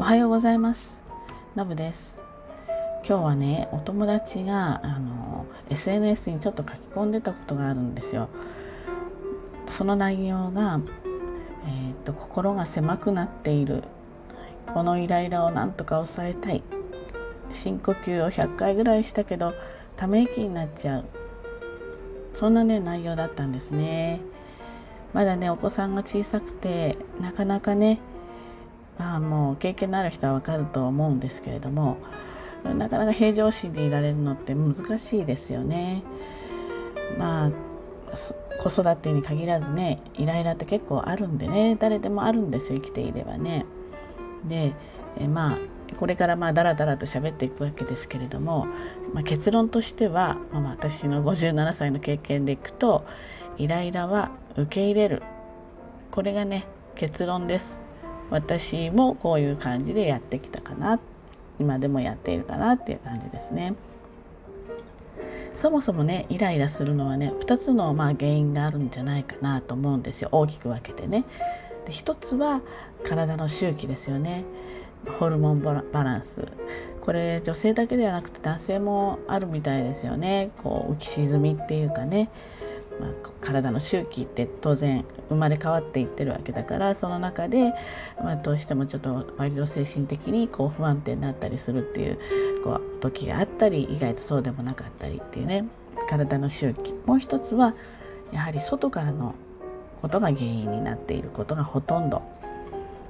おはようございます。のぶです。今日はねお友達があの SNS にちょっと書き込んでたことがあるんですよ。その内容が、えーと、と心が狭くなっている。このイライラをなんとか抑えたい。深呼吸を100回ぐらいしたけどため息になっちゃう。そんなね内容だったんですね。まだねお子さんが小さくてなかなかねまあもう経験のある人はわかると思うんですけれどもなかなか平常心でいられるのって難しいですよね。まあ子育てに限らずねイライラって結構あるんでね誰でもあるんですよ生きていればね。でえまあこれからまあダラダラと喋っていくわけですけれども、まあ、結論としては、まあ、私の57歳の経験でいくとイライラは受け入れるこれがね結論です私もこういう感じでやってきたかな。今でもやっているかなっていう感じですね。そもそもねイライラするのはね2つのまあ原因があるんじゃないかなと思うんですよ。大きく分けてね。で1つは体の周期ですよね。ホルモンバランス。これ女性だけではなくて男性もあるみたいですよね。こう浮き沈みっていうかね。まあ、体の周期って当然生まれ変わっていってるわけだからその中で、まあ、どうしてもちょっと割と精神的にこう不安定になったりするっていうこう時があったり意外とそうでもなかったりっていうね体の周期。もう一つはやはり外からのことが原因になっていることがほとんど。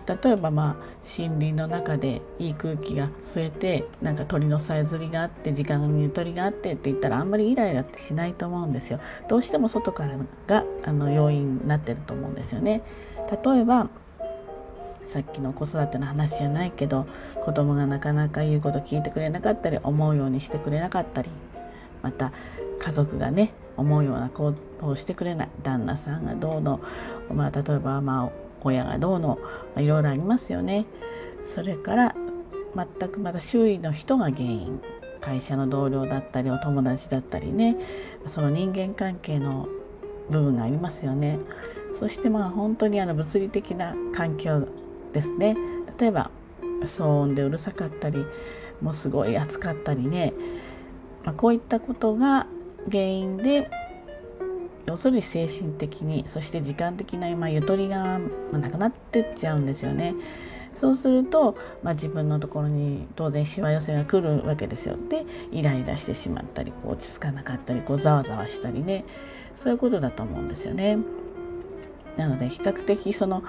例えばまあ森林の中でいい空気が吸えてなんか鳥のさえずりがあって時間にゆとりがあってって言ったらあんまりイライラってしないと思うんですよ。どうしても外からがあの要因になってると思うんですよ。ね例えばさっきの子育ての話じゃないけど子供がなかなか言うこと聞いてくれなかったり思うようにしてくれなかったりまた家族がね思うような行動をしてくれない。旦那さんがどうの、まあ、例えばまあ親がどうのいろいろありますよね。それから全くまた周囲の人が原因会社の同僚だったりお友達だったりねその人間関係の部分がありますよね。そしてまあ本当にあの物理的な環境ですね。例えば騒音でうるさかったりもうすごい暑かったりね、まあ、こういったことが原因で要するに精神的にそして時間的な今ゆとりがなくなってっちゃうんですよね。そうすると、まあ、自分のところに当然しわ寄せが来るわけですよ。でイライラしてしまったりこう落ち着かなかったりこうざわざわしたりねそういうことだと思うんですよね。なので比較的その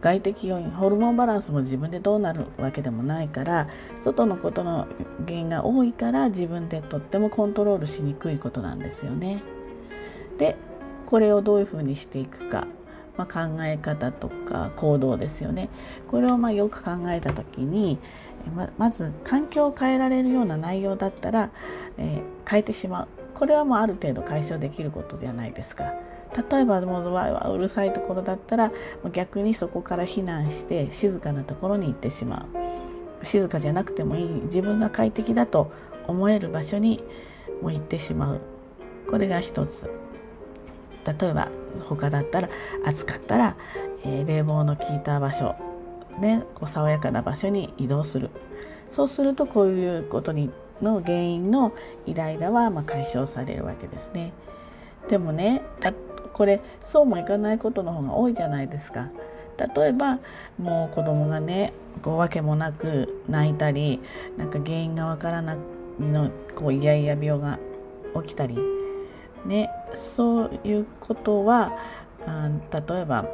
外的要因ホルモンバランスも自分でどうなるわけでもないから外のことの原因が多いから自分でとってもコントロールしにくいことなんですよね。でこれをどういうふうにしていくか、まあ、考え方とか行動ですよね。これをまあよく考えた時にままず環境を変えられるような内容だったら、えー、変えてしまう。これはもうある程度解消できることじゃないですか。例えばもうはうるさいところだったら逆にそこから避難して静かなところに行ってしまう。静かじゃなくてもいい。自分が快適だと思える場所にも行ってしまう。これが一つ。例えば他だったら暑かったら、えー、冷房の効いた場所ねこう爽やかな場所に移動するそうするとこういうことにの原因のイライラはま解消されるわけですね。でもねこれそうもいかないことの方が多いじゃないですか。例えばもう子供がねこう訳もなく泣いたりなんか原因がわからないのこうイヤイヤ病が起きたりね、そういうことはあ例えば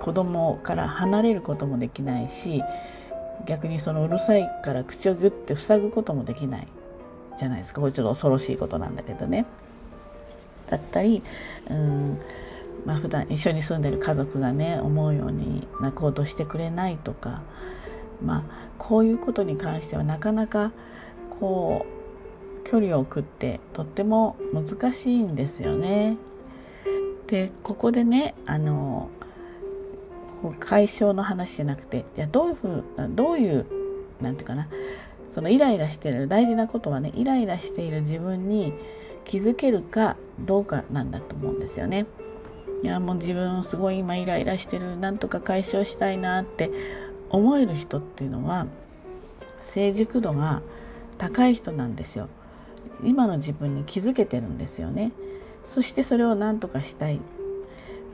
子供から離れることもできないし逆にそのうるさいから口をギュッて塞ぐこともできないじゃないですかこれちょっと恐ろしいことなんだけどね。だったりうんまあ普段一緒に住んでる家族がね思うように泣こうとしてくれないとかまあこういうことに関してはなかなかこう距離を置くってとっても難しいんですよね。でここでねあの解消の話じゃなくてじゃどういうふうどういうなんていうかなそのイライラしてる大事なことはねイライラしている自分に気づけるかどうかなんだと思うんですよね。いやもう自分すごい今イライラしてるなんとか解消したいなって思える人っていうのは成熟度が高い人なんですよ今の自分に気づけてるんですよね。そしてそれを何とかしたい、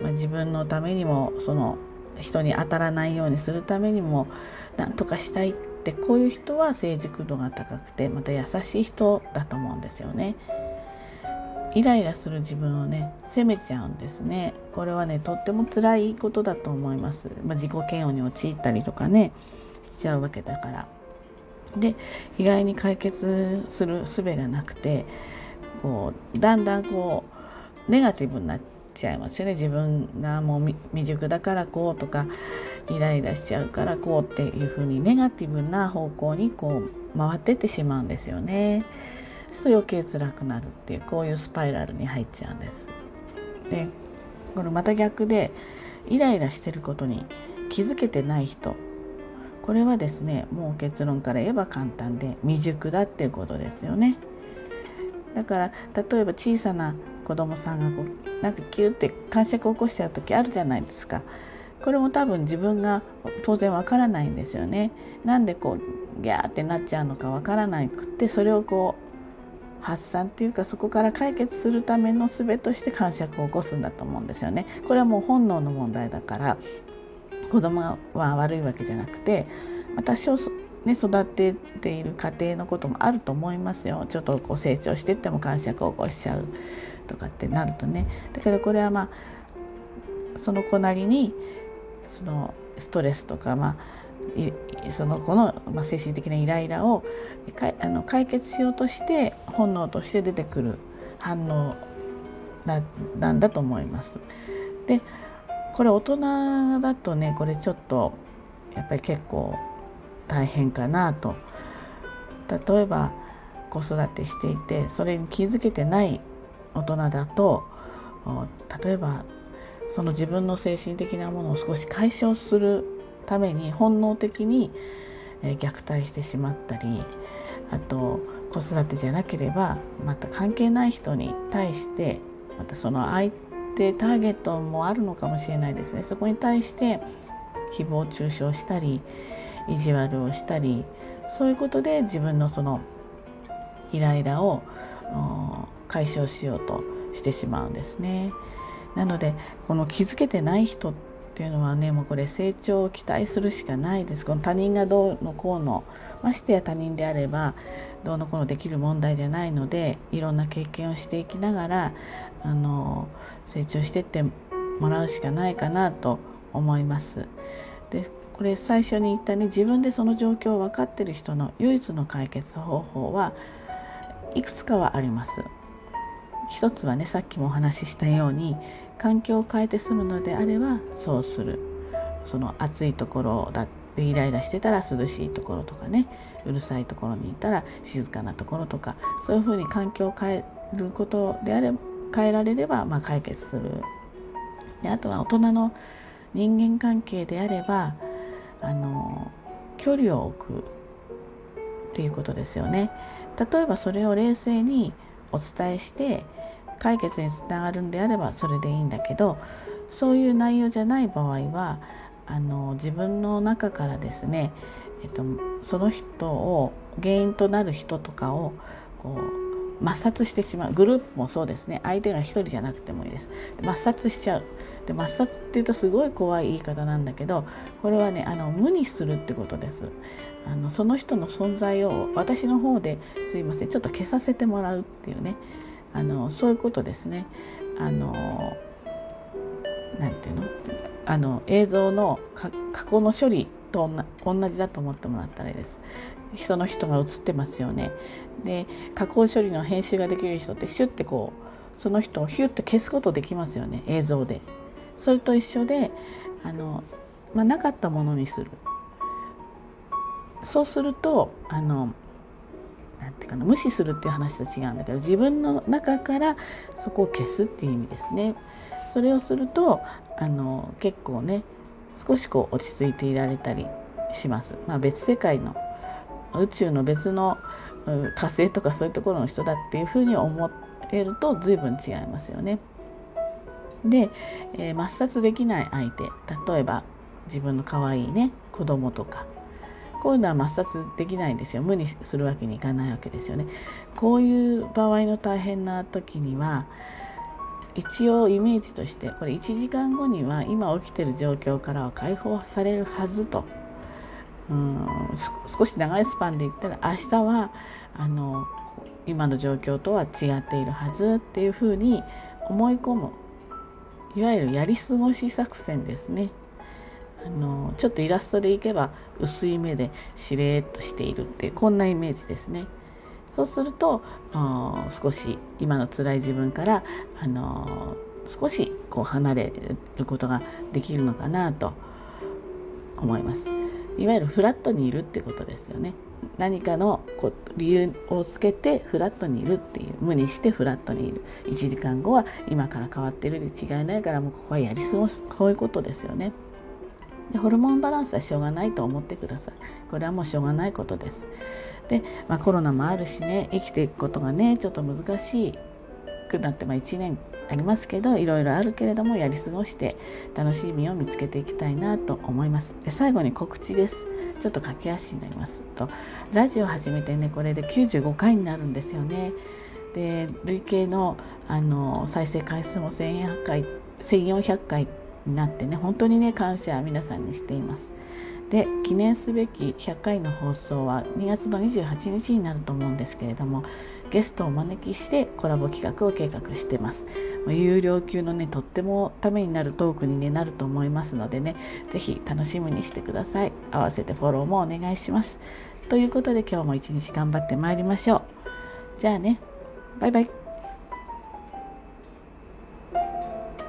まあ、自分のためにもその人に当たらないようにするためにも何とかしたいってこういう人は成熟度が高くてまた優しい人だと思うんですよね。イライラする自分をね責めちゃうんですね。これはねとっても辛いことだと思います、まあ、自己嫌悪に陥ったりとかねしちゃうわけだから。で意外に解決する術がなくてこうだんだんこうネガティブになっちゃいますよね自分がもう未熟だからこうとかイライラしちゃうからこうっていうふうにネガティブな方向にこう回ってってしまうんですよね。そうすると余計辛くなるっていうこういうスパイラルに入っちゃうんです。でこれまた逆でイライラしてることに気づけてない人これはですねもう結論から言えば簡単で未熟だっていうことですよね。だから例えば小さな子供さんがこうなんかキュッて感触を起こしちゃう時あるじゃないですか。これも多分自分が当然わからないんですよね。なんでこうギャーってなっちゃうのかわからなくってそれをこう発散っていうかそこから解決するための術として感触を起こすんだと思うんですよね。これはもう本能の問題だから子供は悪いわけじゃなくて多少ね、育てている家庭のこともあると思いますよちょっとこう成長していっても感触を起こしちゃうとかってなるとねだけどこれはまあその子なりにそのストレスとか、まあ、その子の、まあ、精神的なイライラをかあの解決しようとして本能として出てくる反応ななんだと思います。でこれ大人だとねこれちょっとやっぱり結構大変かなと。例えば子育てしていてそれに気づけてない大人だと例えばその自分の精神的なものを少し解消するために本能的に虐待してしまったりあと子育てじゃなければまた関係ない人に対してまたその相手でターゲットもあるのかもしれないですねそこに対して誹謗中傷したり意地悪をしたりそういうことで自分のそのイライラを解消しようとしてしまうんですね。なのでこの気づけてない人ってていうのはねもうこれ成長を期待するしかないです。この他人がどうのこうのましてや他人であればどうのこうのできる問題じゃないのでいろんな経験をしていきながらあの成長していってもらうしかないかなと思います。でこれ最初に言ったね自分でその状況を分かってる人の唯一の解決方法はいくつかはあります。一つはねさっきもお話ししたように環境を変えて済むのであればそうするその暑いところだってイライラしてたら涼しいところとかねうるさいところにいたら静かなところとかそういうふうに環境を変えることであれば変えられれば、まあ、解決するであとは大人の人間関係であればあの距離を置くっていうことですよね。例えばそれを冷静にお伝えして解決につながるんであればそれでいいんだけどそういう内容じゃない場合はあの自分の中からですね、えっと、その人を原因となる人とかをこう抹殺してしまう。グループもそうですね。相手が1人じゃなくてもいいです。抹殺しちゃう。で抹殺っていうとすごい怖い言い方なんだけどこれはねあの無にするってことです。あのその人の存在を私の方ですいませんちょっと消させてもらうっていうね。あのそういうことですねあのなんていうの？あの映像の加工の処理と同じだと思ってもらったらいいです。人の人が映ってますよね。で加工処理の編集ができる人ってシュッてこうその人をヒュッて消すことできますよね映像で。それと一緒であの、まあ、なかったものにするそうするとあのなんていうかな無視するっていう話と違うんだけど自分の中からそこを消すっていう意味ですね。それをするとあの結構ね少しこう落ち着いていられたりします。まあ、別世界の宇宙の別の火星とかそういうところの人だっていうふうに思えると随分違いますよね。で、えー、抹殺できない相手例えば自分の可愛いね子供とかこういうのは抹殺できないんですよ。無にするわけにいかないわけですよね。こういう場合の大変な時には一応イメージとしてこれ1時間後には今起きてる状況からは解放されるはずと。うん少し長いスパンで言ったら明日はあの今の状況とは違っているはずっていうふうに思い込む。いわゆるやり過ごし作戦ですね。あのちょっとイラストでいけば薄い目でしれっとしているってこんなイメージですね。そうすると少し今の辛い自分からあの少しこう離れることができるのかなと思います。いわゆるフラットにいるってことですよね。何かのこう理由をつけてフラットにいるっていう無にしてフラットにいる1時間後は今から変わってるで違いないからもうここはやり過ごすこういうことですよね。でホルモンバランスはしょうがないと思ってください。これはもうしょうがないことです。で、まあ、コロナもあるしね生きていくことがねちょっと難しくなってまあ1年ありますけどいろいろあるけれどもやり過ごして楽しみを見つけていきたいなと思います。で最後に告知です。ちょっと駆け足になります。とラジオ始めてねこれで95回になるんですよね。で累計のあの再生回数も1400回1400回になってね本当にね感謝皆さんにしています。で記念すべき100回の放送は2月の28日になると思うんですけれどもゲストをお招きしてコラボ企画を計画してます。有料級のねとってもためになるトークに、ね、なると思いますのでね是非楽しみにしてください。合わせてフォローもお願いします。ということで今日も一日頑張ってまいりましょう。じゃあね。バイバイ。